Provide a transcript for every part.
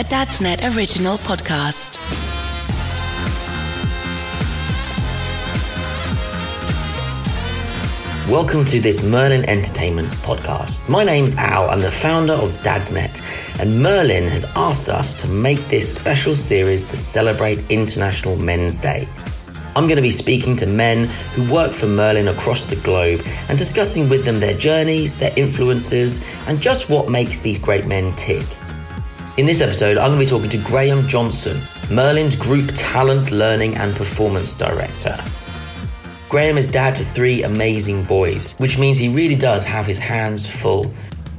a Dadsnet original podcast. Welcome to this Merlin Entertainment podcast. My name's Al, I'm the founder of Dadsnet, and Merlin has asked us to make this special series to celebrate International Men's Day. I'm going to be speaking to men who work for Merlin across the globe and discussing with them their journeys, their influences, and just what makes these great men tick. In this episode, I'm going to be talking to Graeme Johnson, Merlin's Group Talent, Learning and Performance Director. Graeme is dad to three amazing boys, which means he really does have his hands full.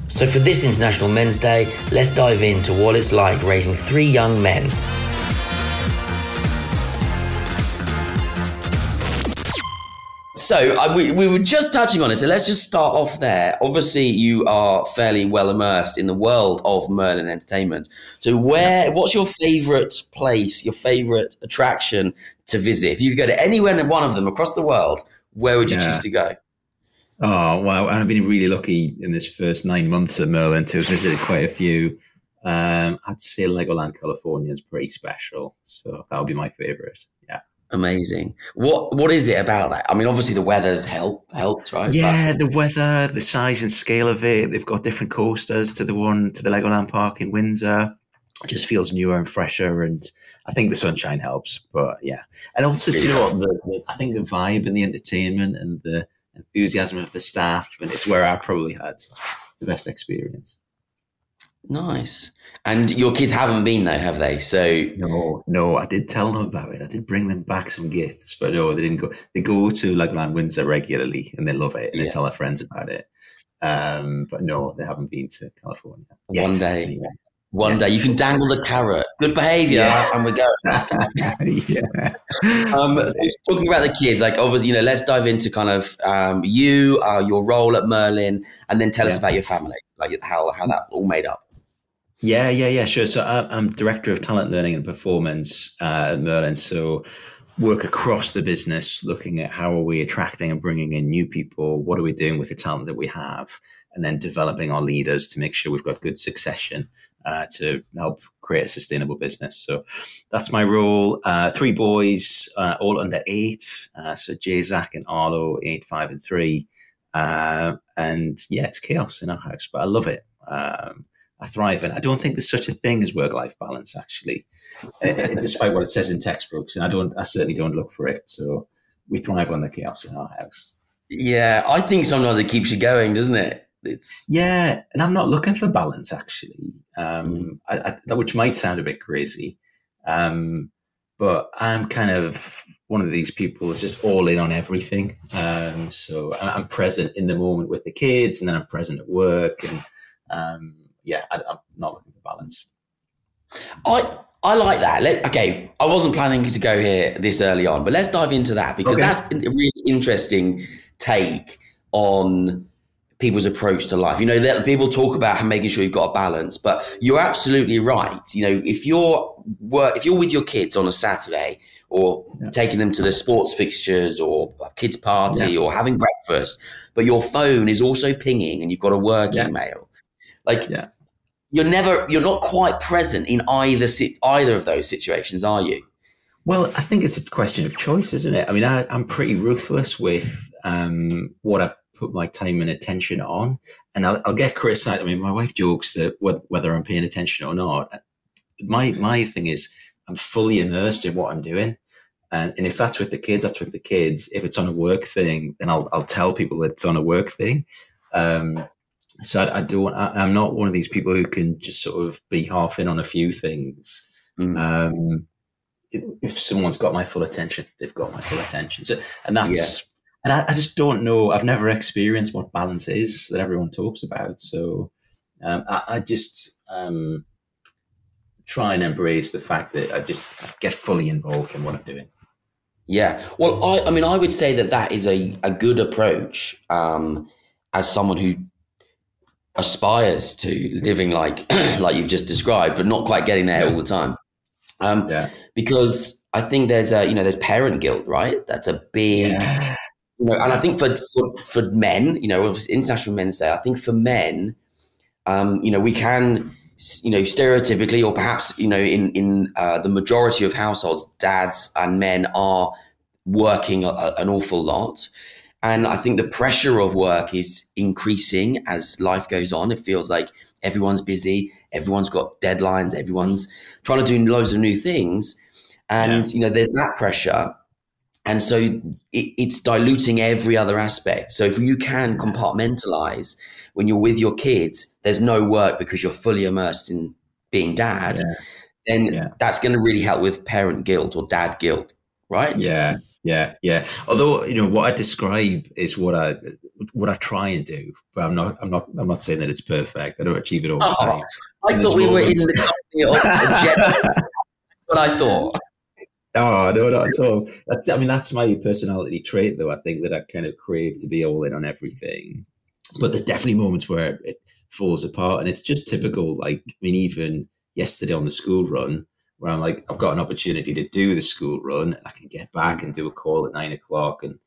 So, for this International Men's Day, let's dive into what it's like raising three young men. So, uh, we, we were just touching on it, so let's just start off there. Obviously, you are fairly well immersed in the world of Merlin Entertainment. So, where, what's your favourite place, your favourite attraction to visit? If you could go to anywhere one of them across the world, where would you Yeah. choose to go? Oh wow! I've been really lucky in this first nine months at Merlin to have visited quite a few. Um, I'd say Legoland, California is pretty special, so that would be my favorite. Amazing. What What is it about that? I mean, obviously the weather's help helped, right? yeah. The weather, the size and scale of it. They've got different coasters to the one to the Legoland Park in Windsor. It just feels newer and fresher, and I think the sunshine helps. But yeah, and also, do you know what? The, the, I think the vibe and the entertainment and the enthusiasm of the staff, and it's where I probably had the best experience. Nice. And your kids haven't been though, have they? So No, no, I did tell them about it. I did bring them back some gifts, but no, they didn't go. They go to Legoland Windsor regularly, and they love it, and Yeah. they tell their friends about it. Um, but no, they haven't been to California Yet, One day. anyway. one Yes. day you can dangle the carrot. Good behaviour, Yeah. and we go. yeah. Um, so talking about the kids, like obviously, you know, let's dive into kind of um, you, uh, your role at Merlin, and then tell us about your family, like how how that all made up. Yeah, yeah, yeah, sure. So I- I'm director of talent learning and performance uh, at Merlin. So work across the business, looking at how are we attracting and bringing in new people. What are we doing with the talent that we have, and then developing our leaders to make sure we've got good succession uh, to help create a sustainable business. So that's my role. Uh, three boys, uh, all under eight. Uh, so Jay, Zach, and Arlo, eight, five, and three. Uh, and yeah, it's chaos in our house, but I love it. Um, I thrive, and I don't think there's such a thing as work-life balance, actually, uh, despite what it says in textbooks. And I don't, I certainly don't look for it. So we thrive on the chaos in our house. Yeah, I think sometimes it keeps you going, doesn't it? It's Yeah, and I'm not looking for balance, actually, um, I, I, which might sound a bit crazy, um, but I'm kind of one of these people that's just all in on everything. Um, so I'm present in the moment with the kids, and then I'm present at work, and um, yeah, I, I'm not looking for balance. I I like that. Let, okay, I wasn't planning to go here this early on, but let's dive into that because Okay. that's a really interesting take on people's approach to life. You know, that people talk about making sure you've got a balance, but you're absolutely right. You know, if you're work, if you're with your kids on a Saturday or Yeah. taking them to the sports fixtures or kids party or having breakfast, but your phone is also pinging and you've got a work Yeah. email, like Yeah. you're never you're not quite present in either either of those situations, are you? Well, I think it's a question of choice, isn't it? I mean, I, I'm pretty ruthless with um, what I put my time and attention on, and I'll, I'll get criticized. I mean, my wife jokes that wh- whether I'm paying attention or not, my my thing is I'm fully immersed in what I'm doing, and, and if that's with the kids, that's with the kids. If it's on a work thing, then I'll I'll tell people that it's on a work thing. Um, so I, I don't. I, I'm not one of these people who can just sort of be half in on a few things. Mm. Um, if someone's got my full attention, they've got my full attention. So, and that's, and I, I just don't know. I've never experienced what balance is that everyone talks about. So, um, I, I just um, try and embrace the fact that I just get fully involved in what I'm doing. Yeah. Well, I, I mean, I would say that that is a, a good approach um, as someone who aspires to living like like you've just described, but not quite getting there all the time. Um, Yeah. Because I think there's a you know there's parent guilt, right? That's a big Yeah. you know, and I think for, for for men, you know, it's International Men's Day. I think for men, um, you know, we can you know, stereotypically, or perhaps you know, in in uh, the majority of households, dads and men are working a, an awful lot. And I think the pressure of work is increasing as life goes on. It feels like everyone's busy, everyone's got deadlines, everyone's trying to do loads of new things. And, yeah. you know, there's that pressure. And so it, it's diluting every other aspect. So if you can compartmentalize when you're with your kids, there's no work because you're fully immersed in being dad, yeah. then yeah. that's going to really help with parent guilt or dad guilt, right? Yeah. Yeah, yeah. Although you know what I describe is what I what I try and do, but I'm not I'm not I'm not saying that it's perfect. I don't achieve it all the oh, time. I thought we moments. were in the company of That's what I thought. Oh no, not at all. That's, I mean, that's my personality trait, though. I think that I kind of crave to be all in on everything, but there's definitely moments where it falls apart, and it's just typical. Like, I mean, even yesterday on the school run, where I'm like, I've got an opportunity to do the school run, and I can get back and do a call at nine o'clock, and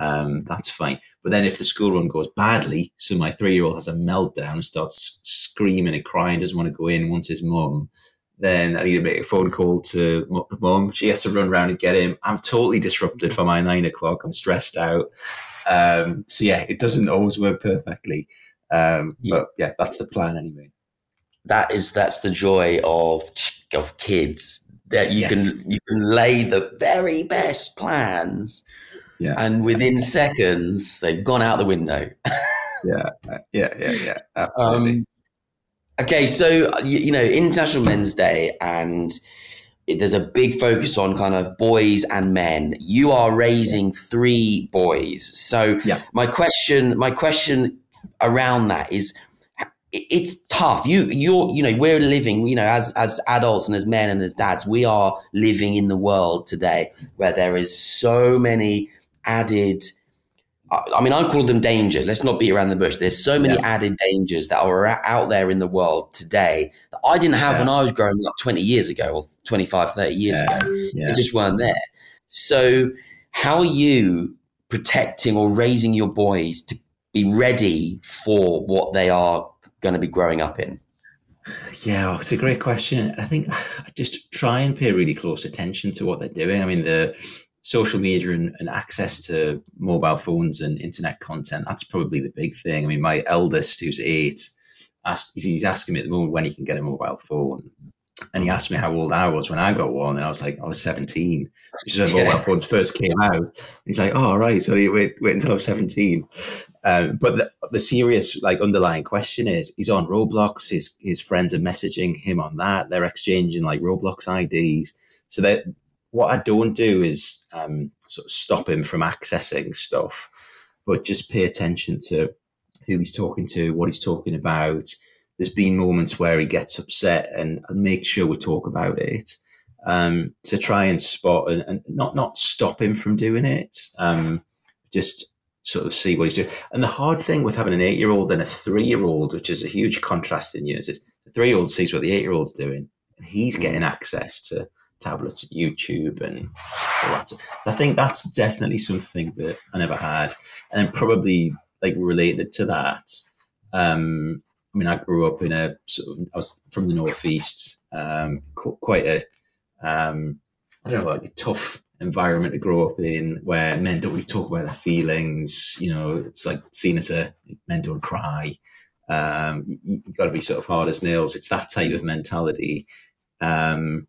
um, that's fine. But then if the school run goes badly, so my three year old has a meltdown and starts screaming and crying, doesn't want to go in, wants his mum, then I need to make a phone call to mum. She has to run around and get him. I'm totally disrupted for my nine o'clock. I'm stressed out. Um, so yeah, it doesn't always work perfectly. Um, yeah. But yeah, that's the plan anyway that is that's the joy of of kids that you yes. can you can lay the very best plans yeah. and within seconds they've gone out the window yeah yeah yeah yeah absolutely um, okay so you, you, know international men's day and there's a big focus on kind of boys and men you are raising three boys so yeah. my question my question around that is it's tough. You, you're, you know, we're living, you know, as as adults and as men and as dads, we are living in the world today where there is so many added. I mean, I call them dangers. Let's not beat around the bush. There's so many yeah. added dangers that are out there in the world today that I didn't have yeah. when I was growing up 20 years ago or 25, 30 years yeah. ago. They just weren't there. So, how are you protecting or raising your boys to be ready for what they are going to be growing up in? Yeah, oh, it's a great question. I think I just try and pay really close attention to what they're doing. I mean, the social media and, and, access to mobile phones and internet content, that's probably the big thing. I mean, my eldest, who's eight, asked, he's asking me at the moment when he can get a mobile phone. And he asked me how old I was when I got one, and I was like, I was 17, which is when yeah. mobile phones first came out. he's like, oh, all right, so wait, wait until I'm 17. Um, but the, the, serious, like, underlying question is: he's on Roblox. His his friends are messaging him on that. They're exchanging like Roblox IDs. So that what I don't do is um, sort of stop him from accessing stuff, but just pay attention to who he's talking to, what he's talking about. There's been moments where he gets upset, and, make sure we talk about it um, to try and spot and, and, not not stop him from doing it. Um, just sort of see what he's doing. And the hard thing with having an eight year old and a three year old, which is a huge contrast in years, is the three year old sees what the eight year old's doing, and he's mm. getting access to tablets and YouTube and all that. I think that's definitely something that I never had, and probably like related to that. Um, I mean, I grew up in a sort of I was from the northeast, um, quite a um, I don't know, like a tough environment to grow up in where men don't really talk about their feelings. You know, it's like seen as a men don't cry. Um, you, have got to be sort of hard as nails. It's that type of mentality. Um,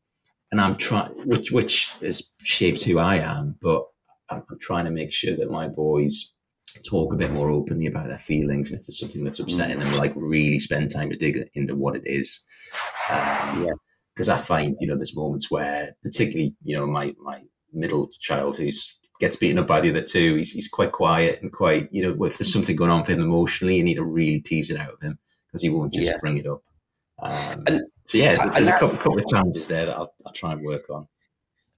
and I'm trying, which, which has shaped who I am, but I'm, I'm, trying to make sure that my boys talk a bit more openly about their feelings. And if there's something that's upsetting them, like really spend time to dig into what it is. Um, yeah because I find you know there's moments where, particularly you know my my middle child who's gets beaten up by the other two, he's, he's quite quiet and quite, you know, if there's something going on for him emotionally, you need to really tease it out of him because he won't just yeah. bring it up. Um, and, so yeah, there's a couple, couple, of challenges there that I'll, I'll try and work on.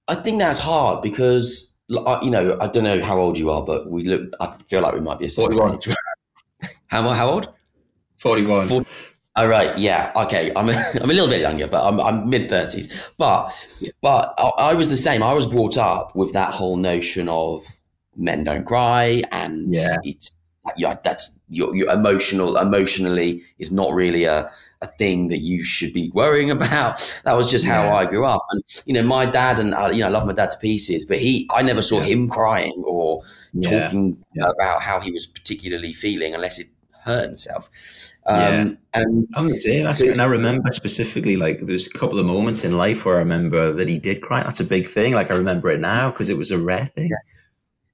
I think that's hard because, you know, I don't know how old you are, but we look, I feel like we might be a 41. how, how old? 41. 40, all right, yeah, okay. I'm a, I'm a little bit younger, but I'm, I'm mid thirties. But but I, I, was the same. I was brought up with that whole notion of men don't cry, and yeah. it's yeah, that's your, your emotional emotionally is not really a, a thing that you should be worrying about. That was just how yeah. I grew up. And you know, my dad and uh, you know, I love my dad to pieces, but he, I never saw yeah. him crying or talking about how he was particularly feeling unless it hurt himself. Um, yeah. And I'm the same. So, and I remember specifically, like, there's a couple of moments in life where I remember that he did cry. That's a big thing. Like, I remember it now because it was a rare thing. Yeah.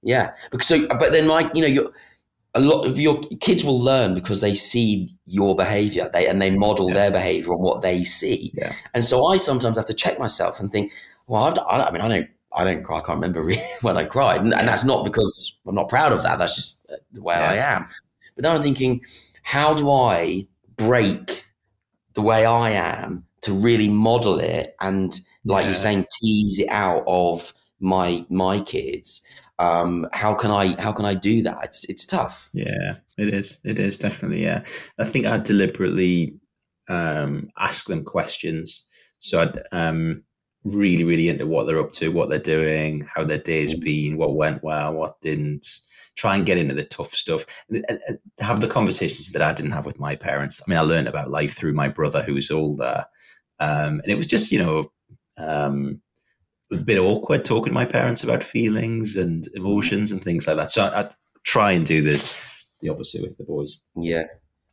yeah. Because so, but then, like, you know, you're, a lot of your kids will learn because they see your behavior they and they model yeah. their behavior on what they see yeah. and so i sometimes have to check myself and think well I've, I, I mean i don't i don't cry i can't remember really when i cried and, and, that's not because i'm not proud of that that's just the way yeah. i am but then i'm thinking how do i break the way i am to really model it and like you're saying tease it out of my my kids um, how can I how can I do that? It's it's tough. Yeah, it is. It is definitely. Yeah, I think I deliberately um, ask them questions. So I'd um, really really into what they're up to, what they're doing, how their day's been, what went well, what didn't. Try and get into the tough stuff. Have the conversations that I didn't have with my parents. I mean, I learned about life through my brother, who was older, um, and it was just you know. Um, a bit awkward talking to my parents about feelings and emotions and things like that. So I, I try and do the the opposite with the boys. Yeah,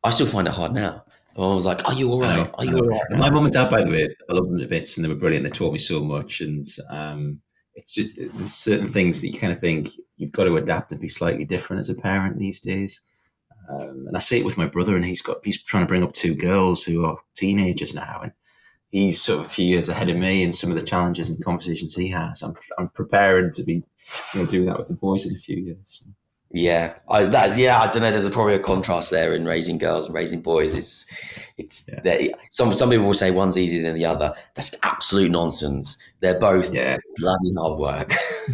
I still find it hard now. I was like, "Are you all right? Are you all right?" My mum and dad, by the way, I love them to bits, and they were brilliant. They taught me so much, and um, it's just certain things that you kind of think you've got to adapt and be slightly different as a parent these days. Um, and I see it with my brother, and he's got he's trying to bring up two girls who are teenagers now, and he's sort of a few years ahead of me in some of the challenges and conversations he has. I'm I'm preparing to be you know doing that with the boys in a few years. Yeah, I that yeah I don't know. There's a, probably a contrast there in raising girls and raising boys. It's it's yeah. some some people will say one's easier than the other. That's absolute nonsense. They're both yeah. bloody hard work.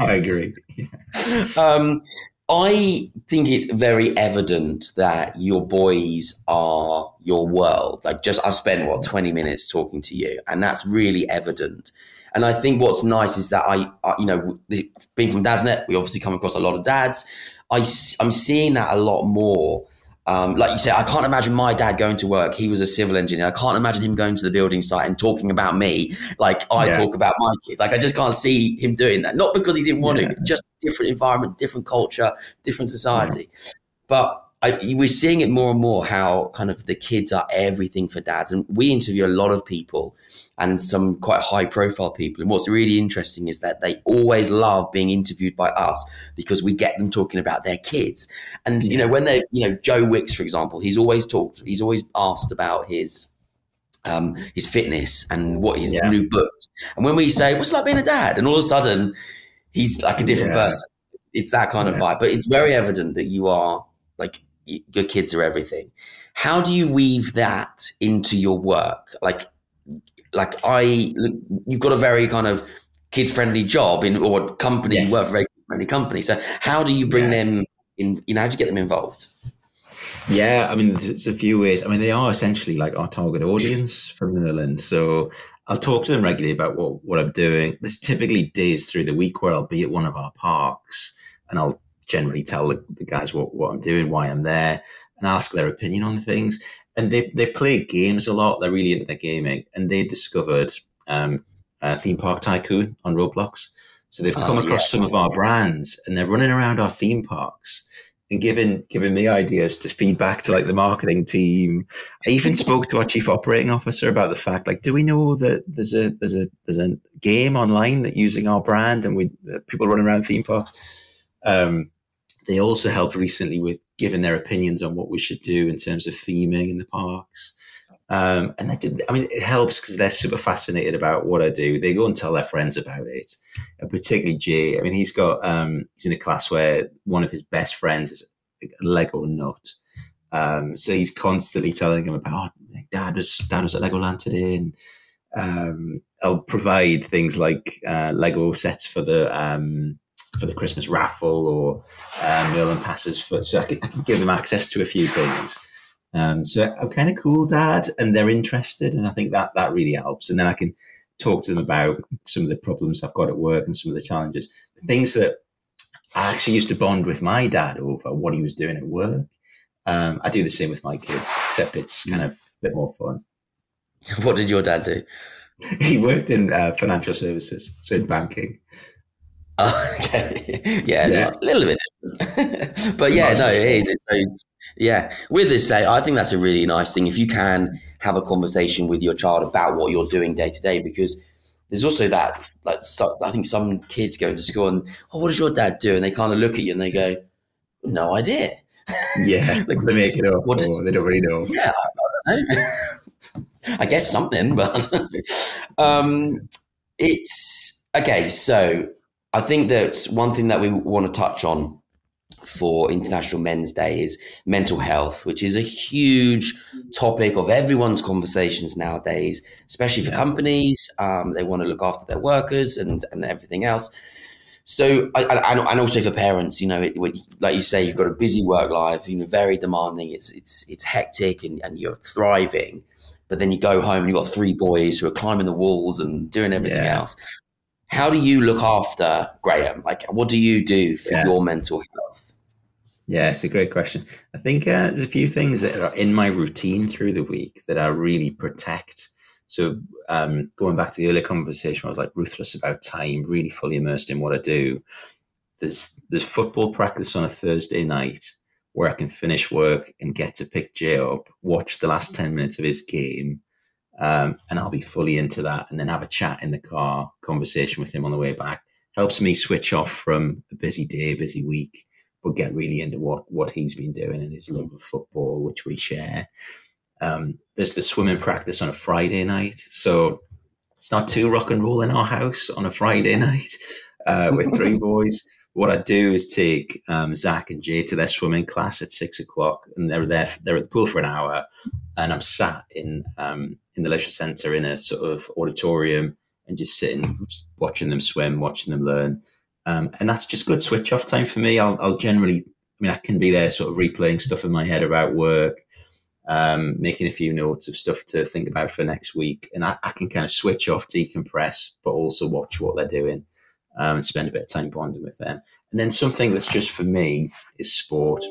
I agree. Yeah. Um, I think it's very evident that your boys are your world. Like, just I've spent what twenty minutes talking to you, and that's really evident. And I think what's nice is that I, I you know, being from Dadsnet, we obviously come across a lot of dads. I, I'm seeing that a lot more um, like you said, I can't imagine my dad going to work. He was a civil engineer. I can't imagine him going to the building site and talking about me like I yeah. talk about my kid. Like I just can't see him doing that. Not because he didn't want yeah. to, just different environment, different culture, different society. Yeah. But I, we're seeing it more and more how kind of the kids are everything for dads. And we interview a lot of people and some quite high profile people. And what's really interesting is that they always love being interviewed by us because we get them talking about their kids. And, yeah. you know, when they, you know, Joe Wicks, for example, he's always talked, he's always asked about his, um, his fitness and what his yeah. new books. And when we say, what's it like being a dad? And all of a sudden he's like a different yeah. person. It's that kind of vibe, but it's very evident that you are like your kids are everything. How do you weave that into your work? Like, like I, you've got a very kind of kid friendly job in or company. Yes. You work for a very friendly company. So how do you bring yeah. them in? You know, how do you get them involved? Yeah, I mean, there's a few ways. I mean, they are essentially like our target audience for Merlin. So I'll talk to them regularly about what, what I'm doing. There's typically days through the week where I'll be at one of our parks and I'll generally tell the, the guys what, what I'm doing, why I'm there, and ask their opinion on things. And they, they play games a lot. They're really into their gaming. And they discovered um, Theme Park Tycoon on Roblox. So they've come oh, across yeah. some of our brands and they're running around our theme parks and giving giving me ideas to feed back to like the marketing team. I even spoke to our chief operating officer about the fact like, do we know that there's a there's a there's a game online that using our brand and we uh, people running around theme parks. Um, they also helped recently with giving their opinions on what we should do in terms of theming in the parks. Um, and did, I mean, it helps because they're super fascinated about what I do. They go and tell their friends about it, and particularly Jay. I mean, he's got, um, he's in a class where one of his best friends is a Lego nut. Um, so he's constantly telling him about, oh, dad was, dad was at Legoland today. And, um, I'll provide things like, uh, Lego sets for the, um, for the Christmas raffle or um, Merlin passes for, so I can, I can, give them access to a few things. Um, so I'm kind of cool, Dad, and they're interested, and I think that that really helps. And then I can talk to them about some of the problems I've got at work and some of the challenges, the things that I actually used to bond with my dad over what he was doing at work. Um, I do the same with my kids, except it's kind of a bit more fun. What did your dad do? He worked in uh, financial services, so in banking. Oh, okay. Yeah, yeah. a little bit. but yeah, no, it is. It's, yeah. With this, say, I think that's a really nice thing. If you can have a conversation with your child about what you're doing day to day, because there's also that, like, so, I think some kids go into school and, oh, what does your dad do? And they kind of look at you and they go, no idea. Yeah. like, they make it up. What does, they don't really know. Yeah. I, I, I guess something, but um, it's okay. So I think that one thing that we want to touch on for International Men's Day is mental health, which is a huge topic of everyone's conversations nowadays, especially for companies. Um, they want to look after their workers and, and everything else. So, and, and also for parents, you know, it, like you say, you've got a busy work life, you know, very demanding. It's it's it's hectic, and, and you're thriving. But then you go home and you've got three boys who are climbing the walls and doing everything yeah. else. How do you look after Graeme? Like, what do you do for yeah. your mental health? Yeah, it's a great question. I think uh, there's a few things that are in my routine through the week that I really protect. So, um, going back to the earlier conversation, I was like ruthless about time, really fully immersed in what I do. There's there's football practice on a Thursday night where I can finish work and get to pick Jay up, watch the last ten minutes of his game, um, and I'll be fully into that, and then have a chat in the car, conversation with him on the way back. Helps me switch off from a busy day, busy week, but get really into what what he's been doing and his love of football, which we share. Um, there's the swimming practice on a Friday night, so it's not too rock and roll in our house on a Friday night uh, with three boys what I do is take um, Zach and Jay to their swimming class at six o'clock, and they're there. They're at the pool for an hour, and I'm sat in um, in the leisure centre in a sort of auditorium and just sitting, watching them swim, watching them learn, um, and that's just good switch off time for me. I'll, I'll, generally, I mean, I can be there, sort of replaying stuff in my head about work, um, making a few notes of stuff to think about for next week, and I, I can kind of switch off, decompress, but also watch what they're doing um, and spend a bit of time bonding with them. And then something that's just for me is sport.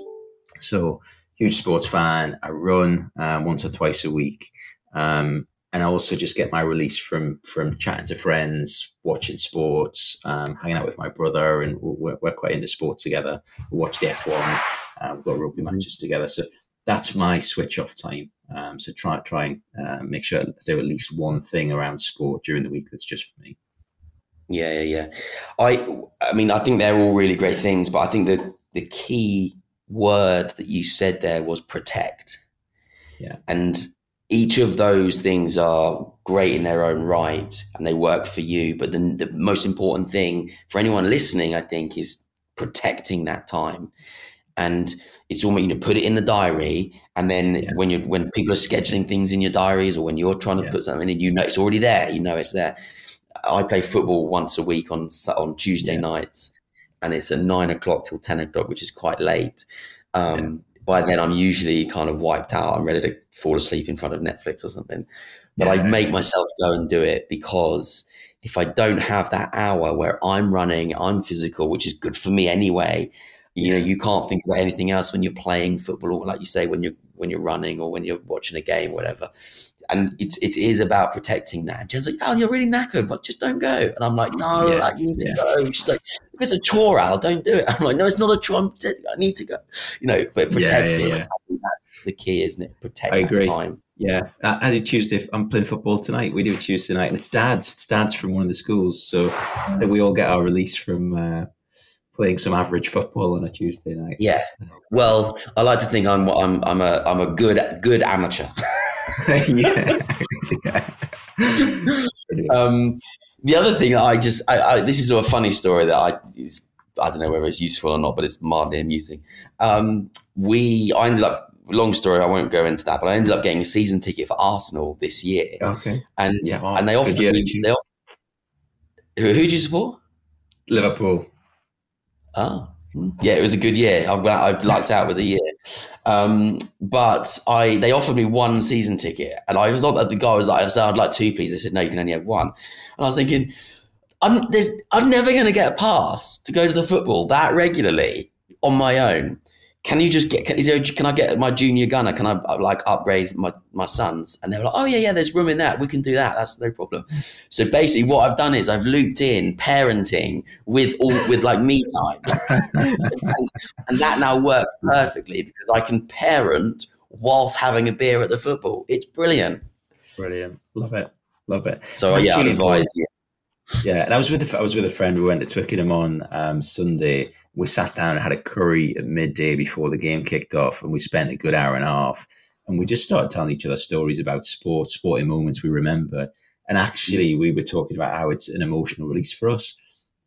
So, huge sports fan. I run um, once or twice a week. Um, and I also just get my release from from chatting to friends, watching sports, um, hanging out with my brother, and we're, we're, quite into sports together. We watch the F1. Uh, we've got rugby mm-hmm. matches together, so that's my switch off time. Um, so try try and uh, make sure I do at least one thing around sport during the week that's just for me. Yeah, yeah, yeah. I, I mean, I think they're all really great things, but I think the the key word that you said there was protect. Yeah, and each of those things are great in their own right, and they work for you. But the the most important thing for anyone listening, I think, is protecting that time. And it's almost you know put it in the diary, and then yeah. when you when people are scheduling things in your diaries, or when you're trying to yeah. put something in, you know it's already there. You know it's there I play football once a week on on Tuesday yeah. nights, and it's at nine o'clock till ten o'clock, which is quite late. Um, yeah. By then, I'm usually kind of wiped out. I'm ready to fall asleep in front of Netflix or something. But yeah. I make myself go and do it because if I don't have that hour where I'm running, I'm physical, which is good for me anyway. You know, you can't think about anything else when you're playing football, or like you say, when you're when you're running or when you're watching a game, whatever and it's it is about protecting that. And she's like, "Oh, you're really knackered, but just don't go." And I'm like, "No, yeah, I need yeah. to go." She's like, "If it's a chore, Al, don't do it." I'm like, "No, it's not a chore. I'm, need to go." You know, but protecting yeah, that's the key, isn't it? Protect. I agree. Time. Yeah, uh, I do Tuesday. I'm playing football tonight. We do it Tuesday night, and it's dads. It's dads from one of the schools, so that we all get our release from. Uh, playing some average football on a Tuesday night. Yeah. Uh, well, I like to think I'm I'm I'm a I'm a good good amateur. yeah. Um, the other thing I just, I, I, this is a funny story that I, I don't know whether it's useful or not, but it's mildly amusing. Um, we, I ended up, long story, I won't go into that, but I ended up getting a season ticket for Arsenal this year. Okay. And, yeah, and they offered me, they, who, who did you support? Liverpool. Oh, yeah, it was a good year. I, I lucked out with the year. Um, but I they offered me one season ticket, and I was on the guy was like, I said, I'd like two, please. They said, no, you can only have one. And I was thinking, I'm I'm never going to get a pass to go to the football that regularly on my own. Can you just get can, is there, can I get my junior gunner? Can I uh, like upgrade my my sons? And they were like, oh yeah, yeah, there's room in that. We can do that. That's no problem. So basically, what I've done is I've looped in parenting with all with like me time, and, and that now works perfectly because I can parent whilst having a beer at the football. It's brilliant. Brilliant, love it, love it. So yeah, I advise, yeah. Yeah, and I was with a, I was with a friend. We went to Twickenham on um, Sunday. We sat down and had a curry at midday before the game kicked off, and we spent a good hour and a half. And we just started telling each other stories about sport, sporting moments we remember. And actually, we were talking about how it's an emotional release for us,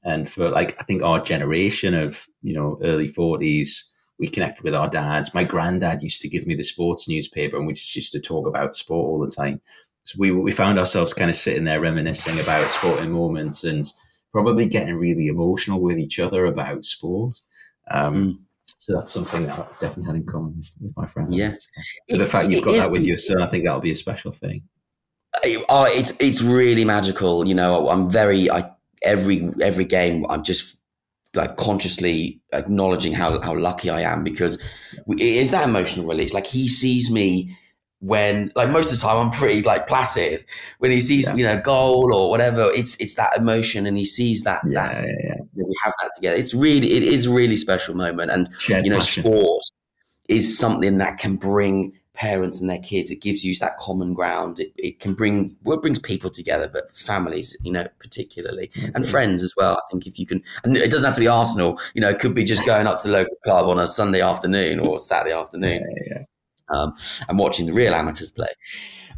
and for like I think our generation of you know early forties, we connected with our dads. My granddad used to give me the sports newspaper, and we just used to talk about sport all the time. So we we found ourselves kind of sitting there reminiscing about sporting moments and probably getting really emotional with each other about sport. Um, mm. So that's something that I definitely had in common with, with my friends. Yeah. So the fact you've got that with your son, I think that'll be a special thing. Oh, it's it's really magical. You know, I'm very I every every game I'm just like consciously acknowledging how how lucky I am because it is that emotional release. Like he sees me when like most of the time I'm pretty like placid. When he sees yeah. you know goal or whatever, it's it's that emotion, and he sees that. Yeah, that, yeah, yeah. We have that together. It's really it is a really special moment, and Shared you know, passion. sport is something that can bring parents and their kids. It gives you that common ground. It, it can bring well, it brings people together, but families, you know, particularly mm-hmm. and friends as well. I think if you can, and it doesn't have to be Arsenal. You know, it could be just going up to the local club on a Sunday afternoon or Saturday afternoon. Yeah, yeah um, and watching the real amateurs play.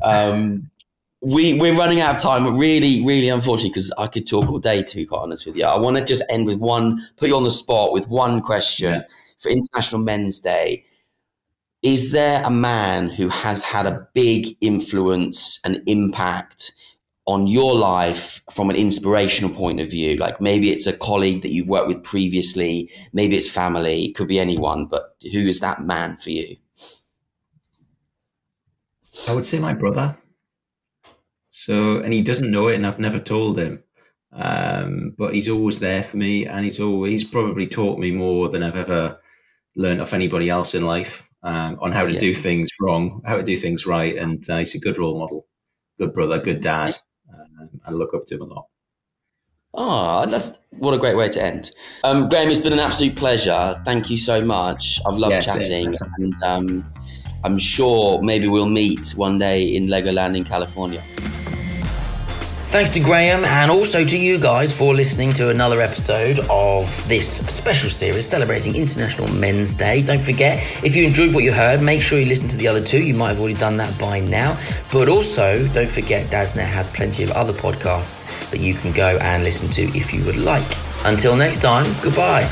Um, we we're running out of time, really, really unfortunately, because I could talk all day. To be quite honest with you, I want to just end with one, put you on the spot with one question yeah. for International Men's Day. Is there a man who has had a big influence and impact on your life from an inspirational point of view? Like maybe it's a colleague that you've worked with previously, maybe it's family, it could be anyone, but who is that man for you? I would say my brother. So, and he doesn't know it, and I've never told him. Um, but he's always there for me, and he's always probably taught me more than I've ever learned of anybody else in life um, on how to yeah. do things wrong, how to do things right, and uh, he's a good role model, good brother, good dad. Um, I look up to him a lot. Oh, that's what a great way to end. Um, Graeme, it's been an absolute pleasure. Thank you so much. I've loved yes, chatting, and um, I'm sure maybe we'll meet one day in Legoland in California. Thanks to Graeme and also to you guys for listening to another episode of this special series celebrating International Men's Day. Don't forget, if you enjoyed what you heard, make sure you listen to the other two. You might have already done that by now. But also, don't forget, Dadsnet has plenty of other podcasts that you can go and listen to if you would like. Until next time, goodbye.